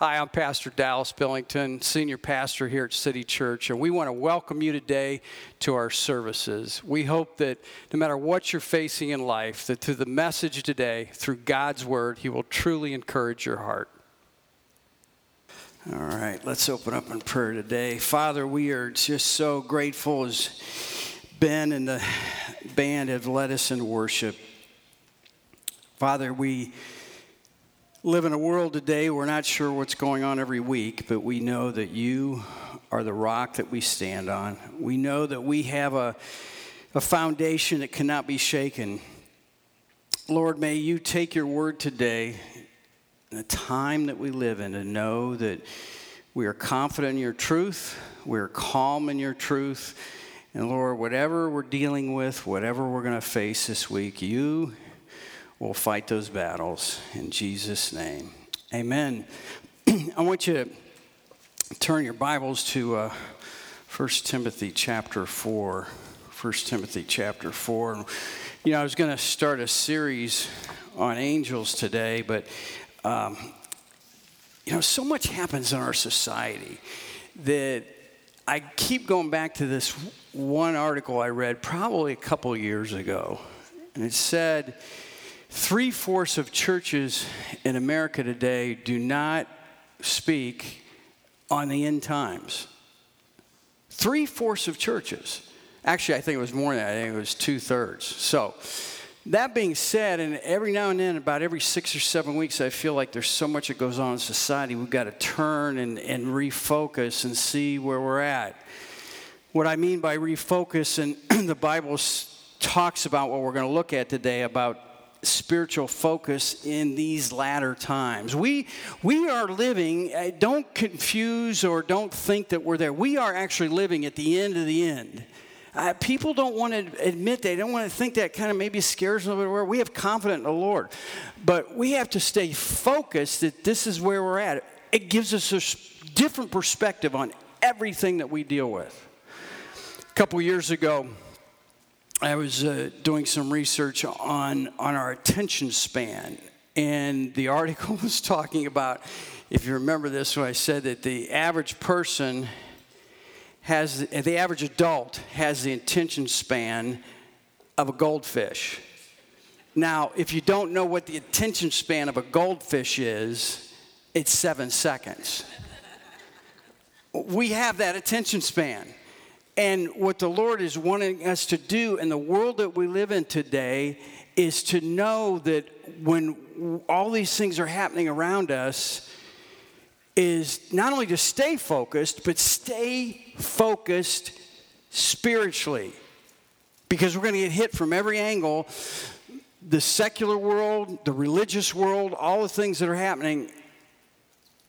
Hi, I'm Pastor Dallas Billington, Senior Pastor here at City Church, and we want to welcome you today to our services. We hope that no matter what you're facing in life, that through the message today, through God's Word, He will truly encourage your heart. All right, let's open up in prayer today. Father, we are just so grateful as Ben and the band have led us in worship. Father, we live in a world today we're not sure what's going on every week, but we know that you are the rock that we stand on. We know that we have a, a foundation that cannot be shaken. Lord, may you take your word today, in the time that we live in, to know that we are confident in your truth, we are calm in your truth. And Lord, whatever we're dealing with, whatever we're going to face this week, you will fight those battles in Jesus' name. Amen. I want you to turn your Bibles to uh, 1 Timothy chapter 4. 1 Timothy chapter 4. You know, I was going to start a series on angels today, but, um, you know, so much happens in our society that I keep going back to this one article I read probably a couple years ago. And it said, Three fourths of churches in America today do not speak on the end times. Three fourths of churches. Actually, I think it was more than that. I think it was two thirds. So, that being said, and every now and then, about every six or seven weeks, I feel like there's so much that goes on in society. We've got to turn and, and refocus and see where we're at. What I mean by refocus, and the Bible talks about what we're going to look at today about spiritual focus in these latter times. We, we are living, uh, don't confuse or don't think that we're there. We are actually living at the end of the end. Uh, people don't want to admit they don't want to think that kind of maybe scares them bit. We have confidence in the Lord, but we have to stay focused that this is where we're at. It gives us a different perspective on everything that we deal with. A couple years ago, I was uh, doing some research on, on our attention span, and the article was talking about, if you remember this, when I said that the average person has, the average adult has the attention span of a goldfish. Now, if you don't know what the attention span of a goldfish is, it's seven seconds. we have that attention span. And what the Lord is wanting us to do in the world that we live in today is to know that when all these things are happening around us, is not only to stay focused, but stay focused spiritually. Because we're going to get hit from every angle the secular world, the religious world, all the things that are happening.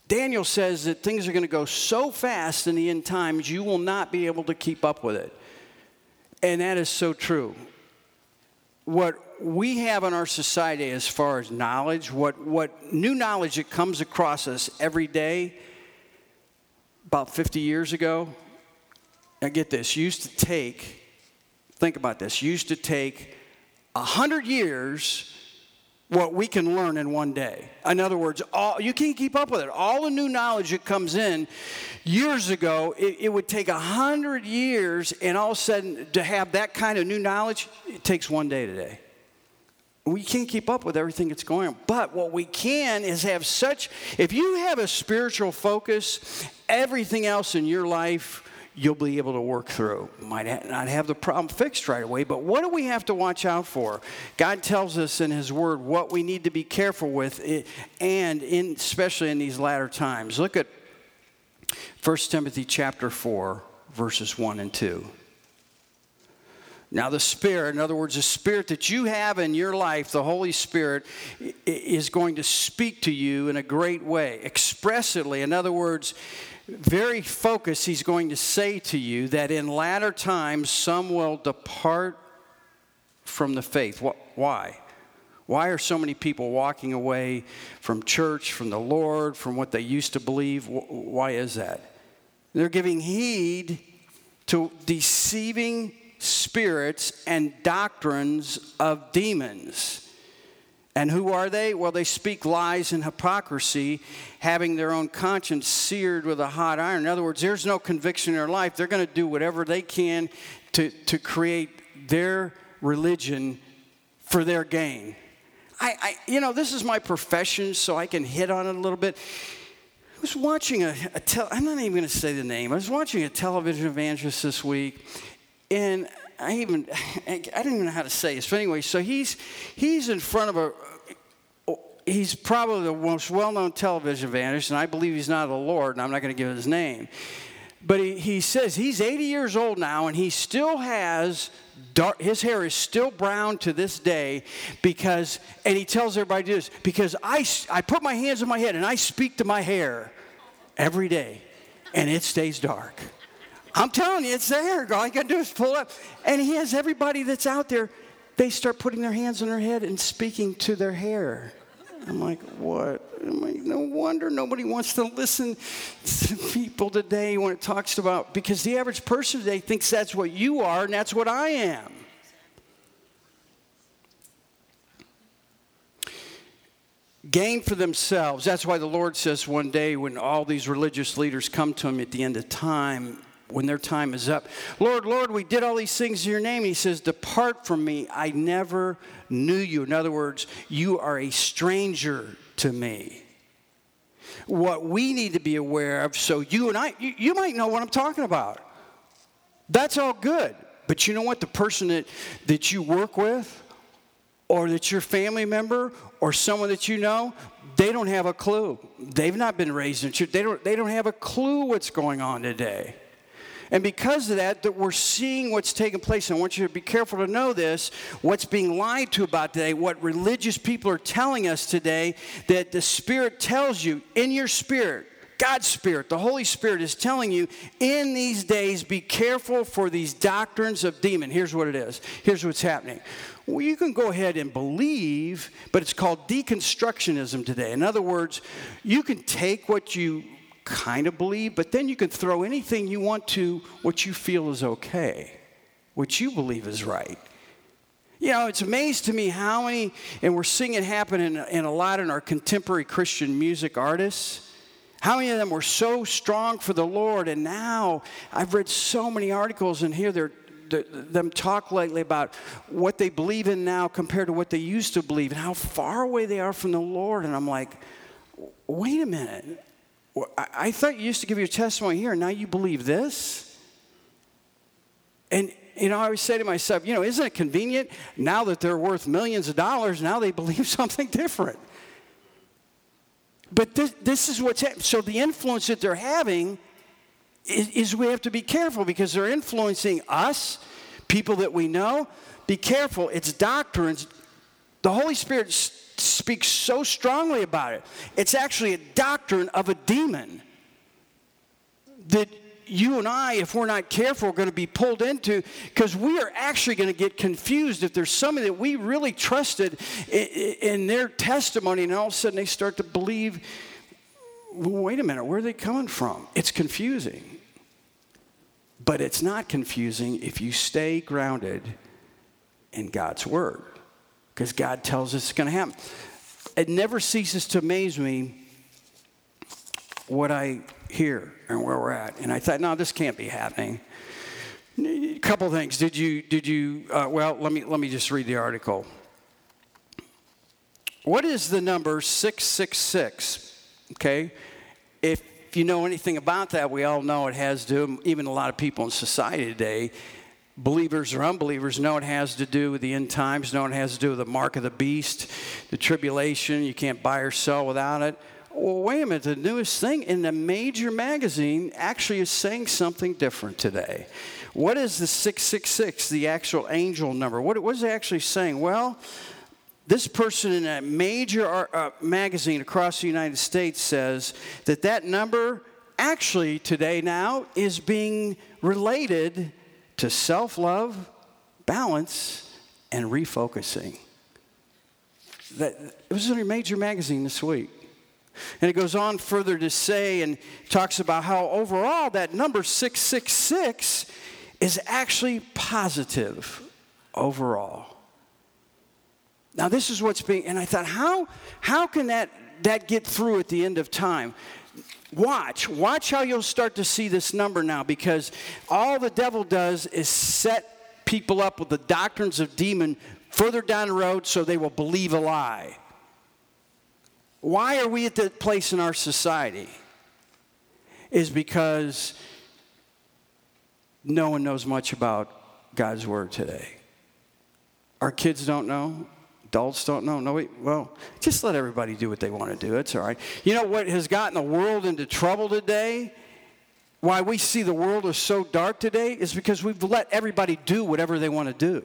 Daniel says that things are going to go so fast in the end times, you will not be able to keep up with it. And that is so true. What we have in our society as far as knowledge, what, what new knowledge that comes across us every day, about 50 years ago, now get this, used to take, think about this, used to take 100 years what we can learn in one day. In other words, all, you can't keep up with it. All the new knowledge that comes in, years ago, it, it would take a hundred years, and all of a sudden, to have that kind of new knowledge, it takes one day today. We can't keep up with everything that's going on. But what we can is have such, if you have a spiritual focus, everything else in your life you'll be able to work through. Might not have the problem fixed right away, but what do we have to watch out for? God tells us in His Word what we need to be careful with, and in, especially in these latter times. Look at 1 Timothy chapter 4, verses 1 and 2. Now, the Spirit, in other words, the Spirit that you have in your life, the Holy Spirit, is going to speak to you in a great way, expressly. In other words, very focused, he's going to say to you that in latter times some will depart from the faith. Why? Why are so many people walking away from church, from the Lord, from what they used to believe? Why is that? They're giving heed to deceiving spirits and doctrines of demons. And who are they? Well, they speak lies and hypocrisy, having their own conscience seared with a hot iron. In other words, there's no conviction in their life. They're going to do whatever they can to, to create their religion for their gain. I, I, you know, this is my profession, so I can hit on it a little bit. I was watching a, a tel- I'm not even going to say the name. I was watching a television evangelist this week, and I even I didn't even know how to say this. But anyway, so he's he's in front of a he's probably the most well-known television evangelist, and I believe he's not the Lord, and I'm not going to give his name. But he, he says he's 80 years old now, and he still has dark, his hair is still brown to this day because, and he tells everybody do this, because I, I put my hands on my head and I speak to my hair every day, and it stays dark. I'm telling you, it's there. All you got to do is pull up. And he has everybody that's out there, they start putting their hands on their head and speaking to their hair. I'm like, what? I'm like, no wonder nobody wants to listen to people today when it talks about, because the average person today thinks that's what you are and that's what I am. Gain for themselves. That's why the Lord says one day when all these religious leaders come to him at the end of time, when their time is up. Lord, Lord, we did all these things in your name. He says, Depart from me. I never knew you. In other words, you are a stranger to me. What we need to be aware of, so you and I, you, you might know what I'm talking about. That's all good. But you know what? The person that, that you work with, or that's your family member, or someone that you know, they don't have a clue. They've not been raised in church. They don't, they don't have a clue what's going on today. And because of that, that we're seeing what's taking place. And I want you to be careful to know this what's being lied to about today, what religious people are telling us today, that the Spirit tells you in your spirit, God's Spirit, the Holy Spirit is telling you in these days, be careful for these doctrines of demon. Here's what it is. Here's what's happening. Well, you can go ahead and believe, but it's called deconstructionism today. In other words, you can take what you kind of believe, but then you can throw anything you want to what you feel is okay, what you believe is right. You know, it's amazed to me how many, and we're seeing it happen in, in a lot in our contemporary Christian music artists. How many of them were so strong for the Lord, and now I've read so many articles and hear their, them talk lately about what they believe in now compared to what they used to believe, and how far away they are from the Lord. And I'm like, wait a minute. I thought you used to give your testimony here, now you believe this? And, you know, I always say to myself, you know, isn't it convenient now that they're worth millions of dollars, now they believe something different? But this, this is what's happening. So the influence that they're having is, is we have to be careful because they're influencing us, people that we know. Be careful. It's doctrines. The Holy Spirit speaks so strongly about it. It's actually a doctrine of a demon that you and I, if we're not careful, are going to be pulled into because we are actually going to get confused if there's somebody that we really trusted in, their testimony and all of a sudden they start to believe, well, wait a minute, where are they coming from? It's confusing. But it's not confusing if you stay grounded in God's Word because God tells us it's going to happen it never ceases to amaze me what I hear and where we're at. And I thought, no, this can't be happening. A couple things. Did you, did you, uh, well, let me, let me just read the article. What is the number 666? Okay. If you know anything about that, we all know it has to, even a lot of people in society today, believers or unbelievers know it has to do with the end times, know it has to do with the mark of the beast, the tribulation. You can't buy or sell without it. Well, wait a minute. The newest thing in a major magazine actually is saying something different today. What is the 666, the actual angel number? What was it actually saying? Well, this person in a major uh, magazine across the United States says that that number actually today now is being related to self love, balance, and refocusing. That, it was in a major magazine this week. And it goes on further to say and talks about how overall that number 666 is actually positive overall. Now, this is what's being, and I thought, how, how can that, that get through at the end of time? Watch, watch how you'll start to see this number now because all the devil does is set people up with the doctrines of demon further down the road so they will believe a lie. Why are we at that place in our society? Is because no one knows much about God's Word today. Our kids don't know. Adults don't know. No, well, just let everybody do what they want to do. It's all right. You know what has gotten the world into trouble today? Why we see the world is so dark today is because we've let everybody do whatever they want to do.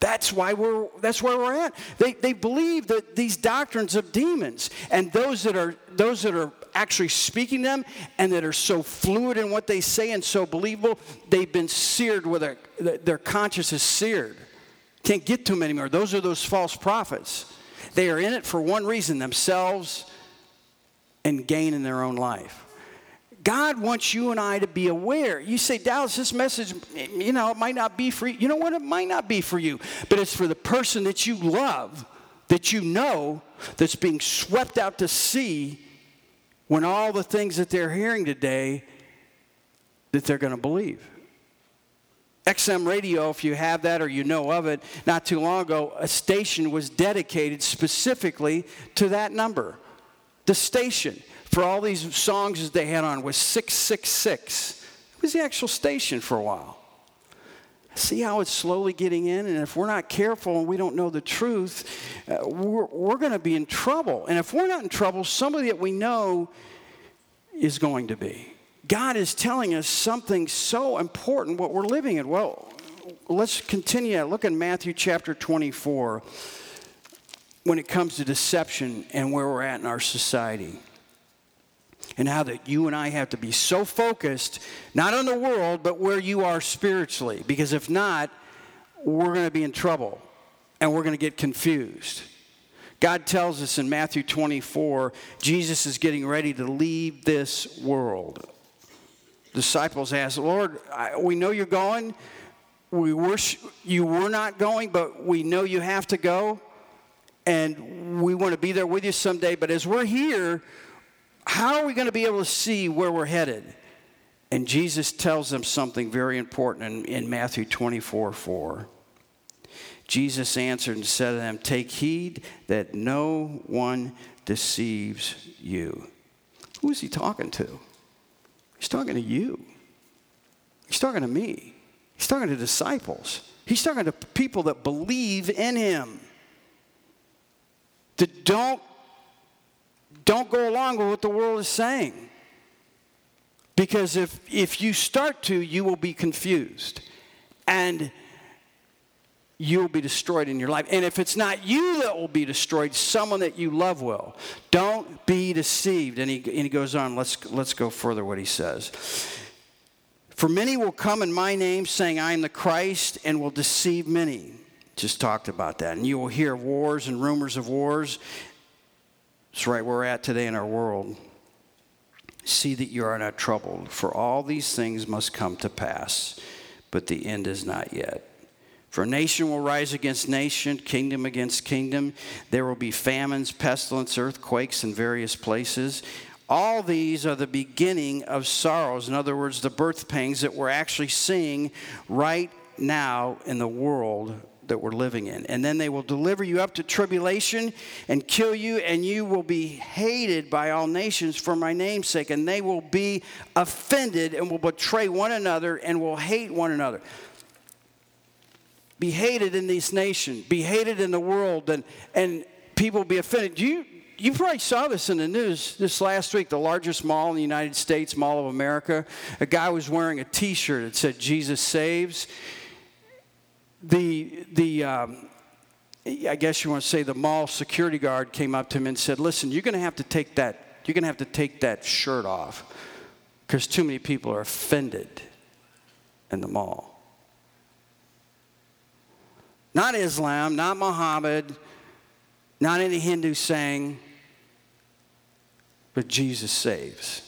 That's why we're that's where we're at. They, they believe that these doctrines of demons and those that are those that are actually speaking them and that are so fluid in what they say and so believable, they've been seared with their their conscience is seared. Can't get to them anymore. Those are those false prophets. They are in it for one reason themselves and gain in their own life. God wants you and I to be aware. You say, Dallas, this message, you know, it might not be for you. You know what? It might not be for you, but it's for the person that you love, that you know, that's being swept out to sea when all the things that they're hearing today that they're going to believe. XM radio, if you have that or you know of it, not too long ago, a station was dedicated specifically to that number. The station for all these songs that they had on was 666. It was the actual station for a while. See how it's slowly getting in? And if we're not careful and we don't know the truth, uh, we're, we're going to be in trouble. And if we're not in trouble, somebody that we know is going to be. God is telling us something so important what we're living in. Well, let's continue. Look in Matthew chapter 24 when it comes to deception and where we're at in our society. And how that you and I have to be so focused, not on the world, but where you are spiritually. Because if not, we're going to be in trouble and we're going to get confused. God tells us in Matthew 24, Jesus is getting ready to leave this world disciples asked, Lord, we know you're going. We wish you were not going, but we know you have to go. And we want to be there with you someday. But as we're here, how are we going to be able to see where we're headed? And Jesus tells them something very important in, in Matthew 24 4. Jesus answered and said to them, Take heed that no one deceives you. Who is he talking to? He's talking to you. He's talking to me. He's talking to disciples. He's talking to people that believe in him. That don't, don't go along with what the world is saying. Because if, if you start to, you will be confused. And you'll be destroyed in your life. And if it's not you that will be destroyed, someone that you love will. Don't be deceived. And he, and he goes on, let's, let's go further what he says. For many will come in my name, saying, I am the Christ, and will deceive many. Just talked about that. And you will hear wars and rumors of wars. It's right where we're at today in our world. See that you are not troubled, for all these things must come to pass, but the end is not yet. For nation will rise against nation, kingdom against kingdom. There will be famines, pestilence, earthquakes in various places. All these are the beginning of sorrows. In other words, the birth pangs that we're actually seeing right now in the world that we're living in. And then they will deliver you up to tribulation and kill you, and you will be hated by all nations for my name's sake. And they will be offended and will betray one another and will hate one another be hated in this nation, be hated in the world, and, and people be offended. You, you probably saw this in the news this last week, the largest mall in the United States, Mall of America. A guy was wearing a t shirt that said, Jesus saves. The, the, um, I guess you want to say the mall security guard came up to him and said, Listen, you're going to have to take that, you're going to have to take that shirt off because too many people are offended in the mall. Not Islam, not Muhammad, not any Hindu saying, but Jesus saves.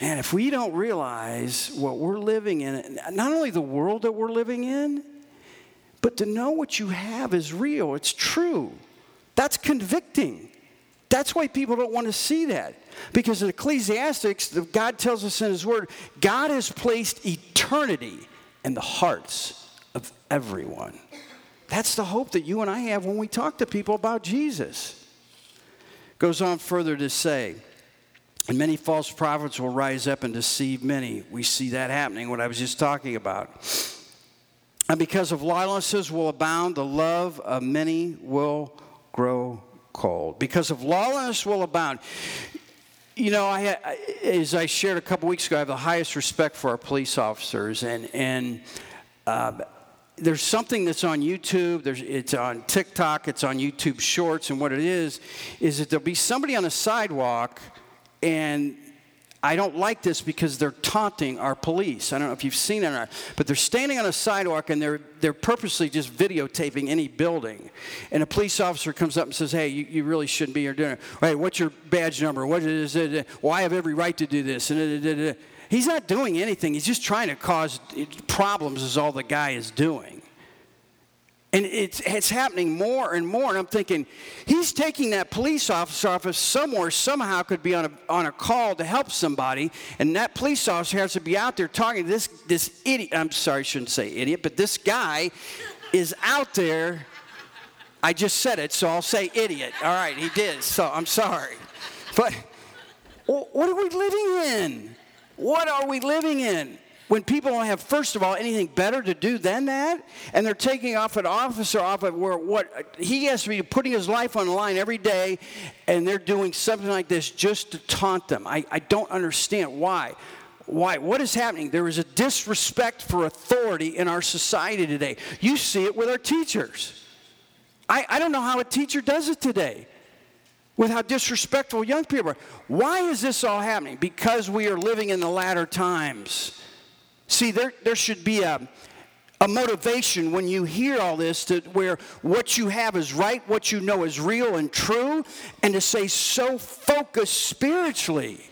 And if we don't realize what we're living in, not only the world that we're living in, But to know what you have is real, it's true. That's convicting. That's why people don't want to see that. Because in Ecclesiastes, God tells us in His Word, God has placed eternity in the hearts of everyone. That's the hope that you and I have when we talk to people about Jesus. Goes on further to say, and many false prophets will rise up and deceive many. We see that happening, what I was just talking about. And because of lawlessness will abound, the love of many will grow cold. Because of lawlessness will abound. You know, I, as I shared a couple weeks ago, I have the highest respect for our police officers, and and uh, there's something that's on YouTube. There's it's on TikTok. It's on YouTube Shorts, and what it is is that there'll be somebody on a sidewalk, and I don't like this because they're taunting our police. I don't know if you've seen it or not, but they're standing on a sidewalk and they're, they're purposely just videotaping any building. And a police officer comes up and says, Hey, you, you really shouldn't be here doing it. Hey, what's your badge number? What is it? Well, I have every right to do this. And he's not doing anything, he's just trying to cause problems, is all the guy is doing. And it's, it's happening more and more. And I'm thinking, he's taking that police officer off of somewhere, somehow could be on a, on a call to help somebody. And that police officer has to be out there talking to this, this idiot. I'm sorry, I shouldn't say idiot, but this guy is out there. I just said it, so I'll say idiot. All right, he did, so I'm sorry. But what are we living in? What are we living in? when people don't have, first of all, anything better to do than that, and they're taking off an officer off of where what he has to be putting his life on the line every day, and they're doing something like this just to taunt them. I, I don't understand why. Why? What is happening? There is a disrespect for authority in our society today. You see it with our teachers. I, I don't know how a teacher does it today with how disrespectful young people are. Why is this all happening? Because we are living in the latter times. See, there, there should be a, a motivation when you hear all this to where what you have is right, what you know is real and true, and to say so focused spiritually.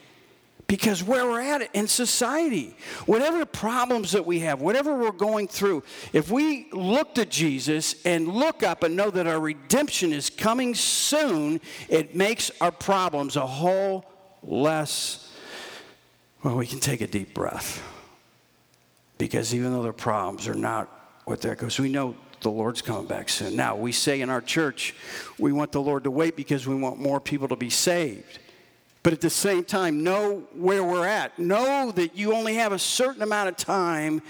Because where we're at in society, whatever problems that we have, whatever we're going through, if we look at Jesus and look up and know that our redemption is coming soon, it makes our problems a whole less, well, we can take a deep breath. Because even though their problems are not what they're, because we know the Lord's coming back soon. Now, we say in our church, we want the Lord to wait because we want more people to be saved. But at the same time, know where we're at. Know that you only have a certain amount of time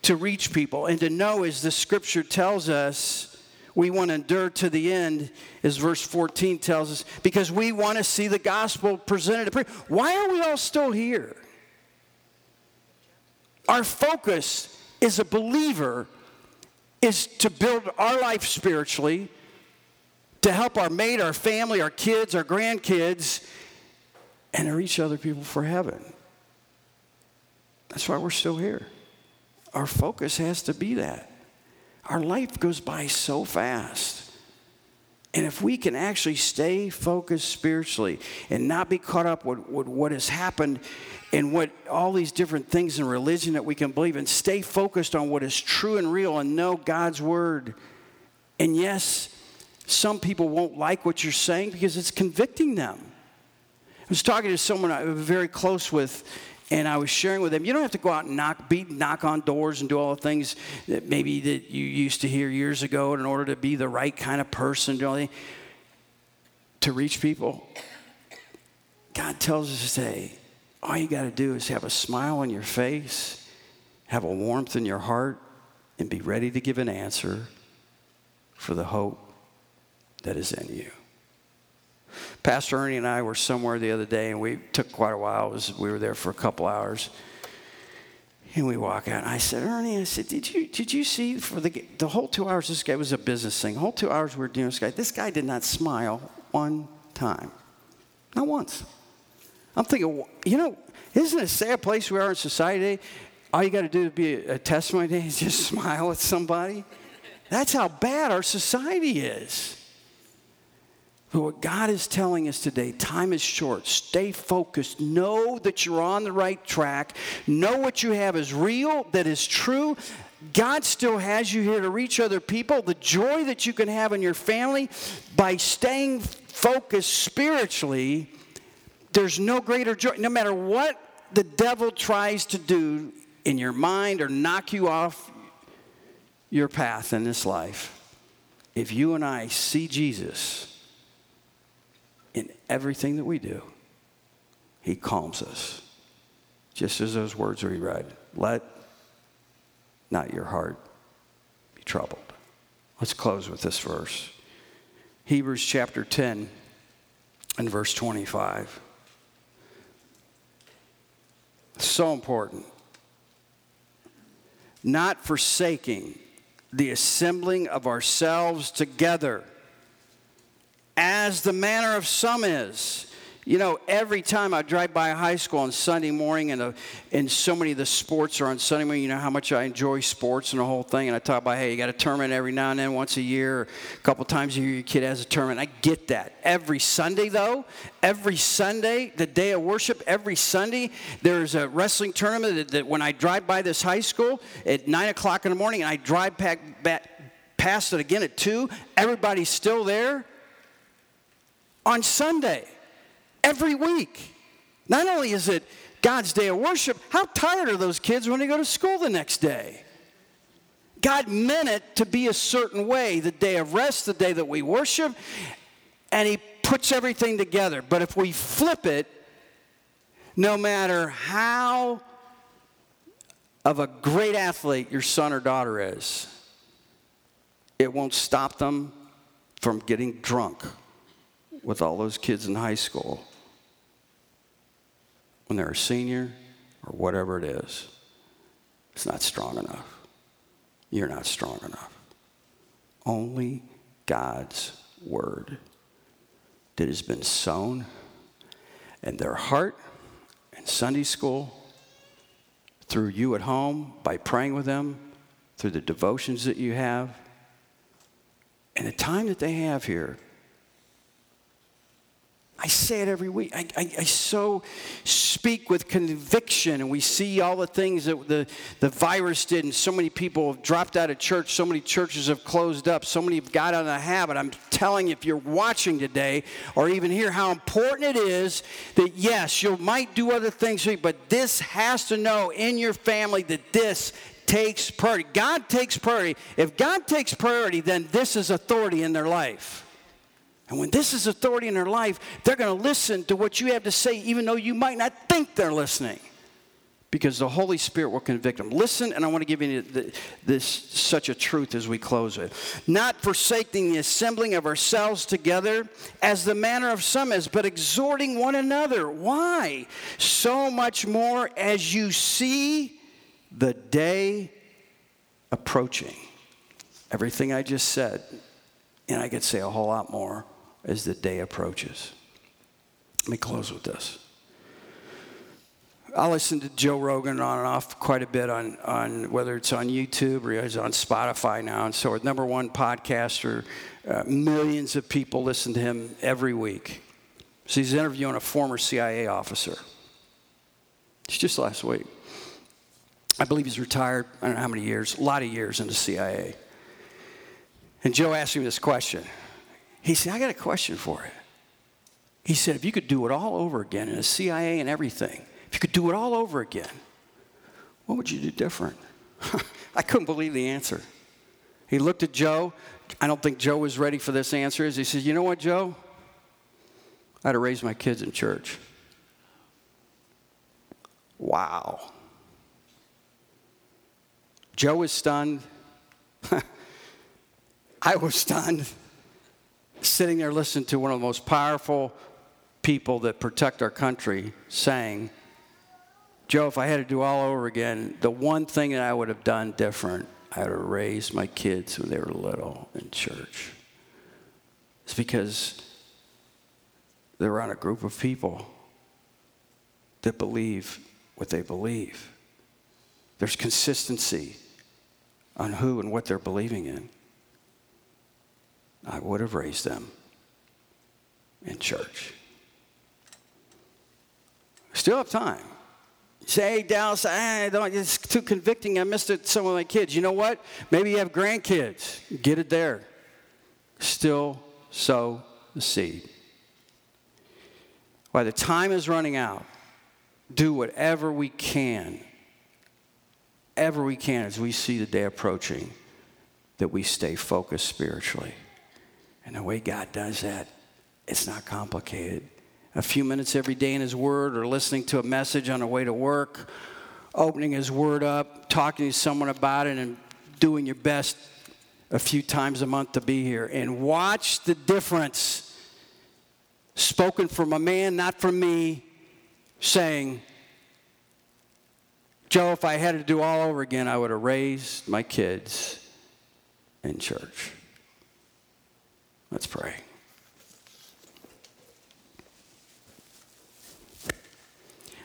to reach people. And to know, as the scripture tells us, we want to endure to the end, as verse 14 tells us, because we want to see the gospel presented. Why are we all still here? Our focus as a believer is to build our life spiritually, to help our mate, our family, our kids, our grandkids, and to reach other people for heaven. That's why we're still here. Our focus has to be that. Our life goes by so fast. And if we can actually stay focused spiritually and not be caught up with, with, what has happened and what all these different things in religion that we can believe and stay focused on what is true and real and know God's word. And yes, some people won't like what you're saying because it's convicting them. I was talking to someone I was very close with and I was sharing with them, you don't have to go out and knock, beat, knock on doors and do all the things that maybe that you used to hear years ago in order to be the right kind of person, to reach people. God tells us today, all you got to do is have a smile on your face, have a warmth in your heart, and be ready to give an answer for the hope that is in you. Pastor Ernie and I were somewhere the other day, and we took quite a while. Was, we were there for a couple hours. And we walk out, and I said, Ernie, I said, did you, did you see for the, the whole two hours, this guy was a business thing. The whole two hours we were doing this guy, this guy did not smile one time. Not once. I'm thinking, you know, isn't it a sad place we are in society? All you got to do to be a, a testimony is just smile at somebody. That's how bad our society is. But what God is telling us today, time is short. Stay focused. Know that you're on the right track. Know what you have is real, that is true. God still has you here to reach other people. The joy that you can have in your family by staying focused spiritually, there's no greater joy. No matter what the devil tries to do in your mind or knock you off your path in this life, if you and I see Jesus in everything that we do, he calms us. Just as those words we read. Let not your heart be troubled. Let's close with this verse. Hebrews chapter 10 and verse 25. So important. Not forsaking the assembling of ourselves together, as the manner of some is you know, every time I drive by a high school on Sunday morning, and, uh, and so many of the sports are on Sunday morning, you know how much I enjoy sports and the whole thing. And I talk about, hey, you got a tournament every now and then, once a year, a couple times a year, your kid has a tournament. I get that. Every Sunday, though, every Sunday, the day of worship, every Sunday, there's a wrestling tournament that, that when I drive by this high school at 9 o'clock in the morning, and I drive back, back past it again at 2, everybody's still there on Sunday every week. Not only is it God's day of worship, how tired are those kids when they go to school the next day? God meant it to be a certain way the day of rest, the day that we worship, and He puts everything together. But if we flip it, no matter how of a great athlete your son or daughter is, it won't stop them from getting drunk with all those kids in high school when they're a senior or whatever it is, it's not strong enough. You're not strong enough. Only God's word that has been sown in their heart in Sunday school, through you at home, by praying with them, through the devotions that you have, and the time that they have here I say it every week. I, I, I, so speak with conviction, and we see all the things that the, the virus did, and so many people have dropped out of church, so many churches have closed up, so many have got out of the habit. I'm telling you, if you're watching today or even here, how important it is that yes, you might do other things, but this has to know in your family that this takes priority. God takes priority. If God takes priority, then this is authority in their life. And when this is authority in their life, they're going to listen to what you have to say, even though you might not think they're listening, because the Holy Spirit will convict them. Listen, and I want to give you this such a truth as we close it. Not forsaking the assembling of ourselves together, as the manner of some is, but exhorting one another. Why? So much more as you see the day approaching. Everything I just said, and I could say a whole lot more as the day approaches. Let me close with this. I listen to Joe Rogan on and off quite a bit on, on whether it's on YouTube or he's on Spotify now. And so, number one podcaster, uh, millions of people listen to him every week. So, he's interviewing a former CIA officer. It's just last week. I believe he's retired, I don't know how many years, a lot of years in the CIA. And Joe asked him this question he said, I got a question for you. He said, if you could do it all over again in the CIA and everything, if you could do it all over again, what would you do different? I couldn't believe the answer. He looked at Joe. I don't think Joe was ready for this answer. He says, You know what, Joe? I had to raise my kids in church. Wow. Joe was stunned. I was stunned sitting there listening to one of the most powerful people that protect our country saying, Joe, if I had to do all over again, the one thing that I would have done different, I would have raised my kids when they were little in church. It's because they're around a group of people that believe what they believe. There's consistency on who and what they're believing in. I would have raised them in church. Still have time. Say, hey, Dallas, I don't, it's too convicting. I missed it some of my kids. You know what? Maybe you have grandkids. Get it there. Still sow the seed. While the time is running out, do whatever we can, ever we can as we see the day approaching, that we stay focused spiritually. And the way God does that, it's not complicated a few minutes every day in His Word or listening to a message on the way to work, opening His Word up, talking to someone about it, and doing your best a few times a month to be here. And watch the difference. Spoken from a man, not from me, saying, Joe, if I had to do all over again, I would have raised my kids in church. Let's pray.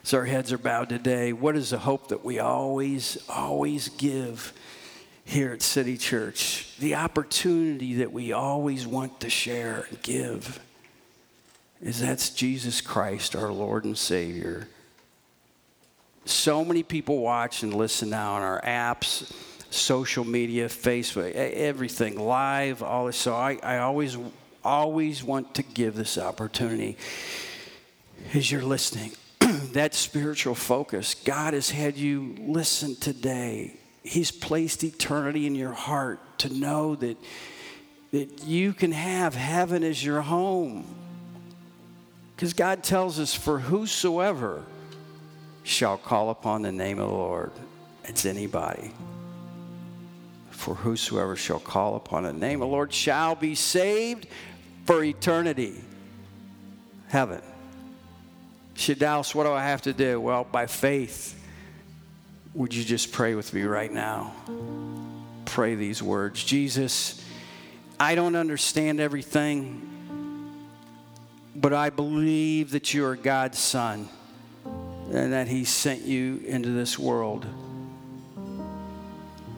As our heads are bowed today, what is the hope that we always, always give here at City Church? The opportunity that we always want to share and give is that's Jesus Christ, our Lord and Savior. So many people watch and listen now on our apps, social media, Facebook, everything, live, all this. So I, I always, always want to give this opportunity as you're listening. that spiritual focus. God has had you listen today. He's placed eternity in your heart to know that, that you can have heaven as your home. Because God tells us, For whosoever shall call upon the name of the Lord, it's anybody. For whosoever shall call upon the name of the Lord shall be saved for eternity. Heaven. Shadaus, what do I have to do? Well, by faith, would you just pray with me right now? Pray these words Jesus, I don't understand everything, but I believe that you are God's Son and that He sent you into this world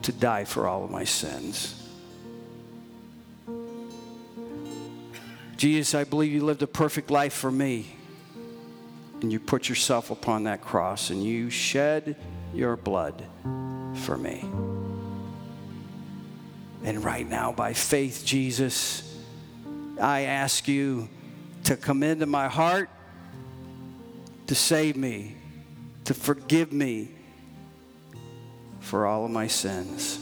to die for all of my sins. Jesus, I believe you lived a perfect life for me and you put yourself upon that cross and you shed your blood for me. And right now, by faith, Jesus, I ask you to come into my heart, to save me, to forgive me for all of my sins.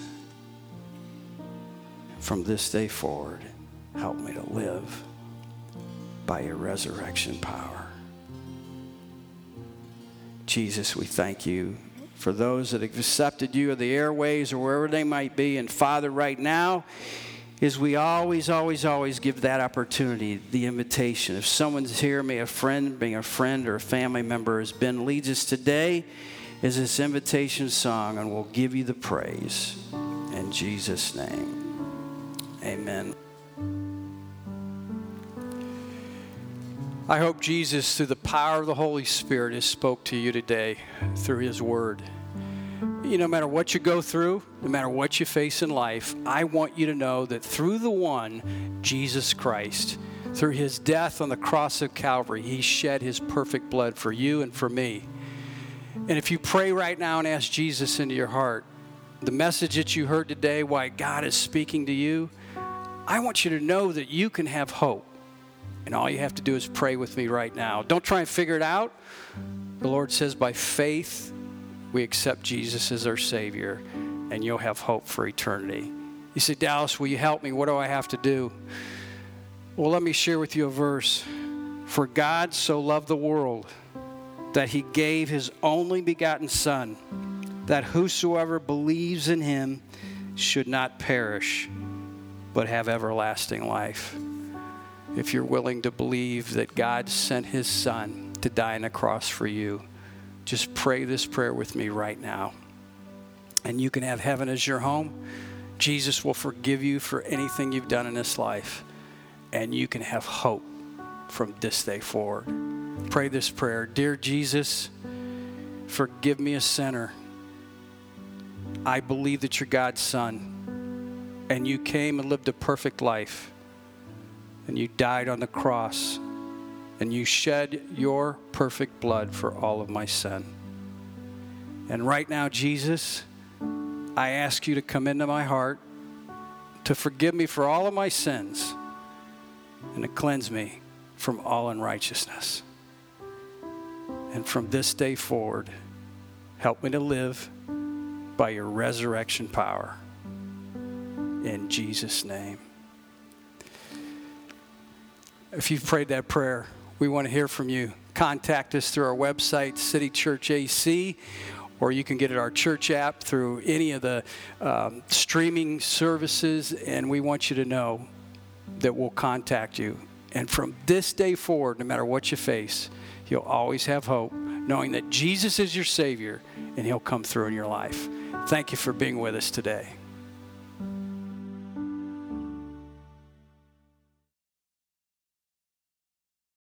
From this day forward, help me to live by your resurrection power. Jesus, we thank you for those that have accepted you of the airways or wherever they might be. And Father, right now, is we always, always, always give that opportunity, the invitation. If someone's here, may a friend, being a friend or a family member has been, leads us today is this invitation song, and we'll give you the praise. In Jesus' name, amen. I hope Jesus, through the power of the Holy Spirit, has spoke to you today through His Word. You know, no matter what you go through, no matter what you face in life, I want you to know that through the one, Jesus Christ, through His death on the cross of Calvary, He shed His perfect blood for you and for me. And if you pray right now and ask Jesus into your heart, the message that you heard today, why God is speaking to you, I want you to know that you can have hope. And all you have to do is pray with me right now. Don't try and figure it out. The Lord says, by faith, we accept Jesus as our Savior, and you'll have hope for eternity. You say, Dallas, will you help me? What do I have to do? Well, let me share with you a verse. For God so loved the world that he gave his only begotten Son, that whosoever believes in him should not perish, but have everlasting life if you're willing to believe that God sent his son to die on a cross for you, just pray this prayer with me right now. And you can have heaven as your home. Jesus will forgive you for anything you've done in this life. And you can have hope from this day forward. Pray this prayer Dear Jesus, forgive me a sinner. I believe that you're God's son, and you came and lived a perfect life and you died on the cross and you shed your perfect blood for all of my sin. And right now, Jesus, I ask you to come into my heart, to forgive me for all of my sins, and to cleanse me from all unrighteousness. And from this day forward, help me to live by your resurrection power. In Jesus' name. If you've prayed that prayer, we want to hear from you. Contact us through our website, City Church AC, or you can get it our church app through any of the um, streaming services. And we want you to know that we'll contact you. And from this day forward, no matter what you face, you'll always have hope, knowing that Jesus is your Savior and He'll come through in your life. Thank you for being with us today.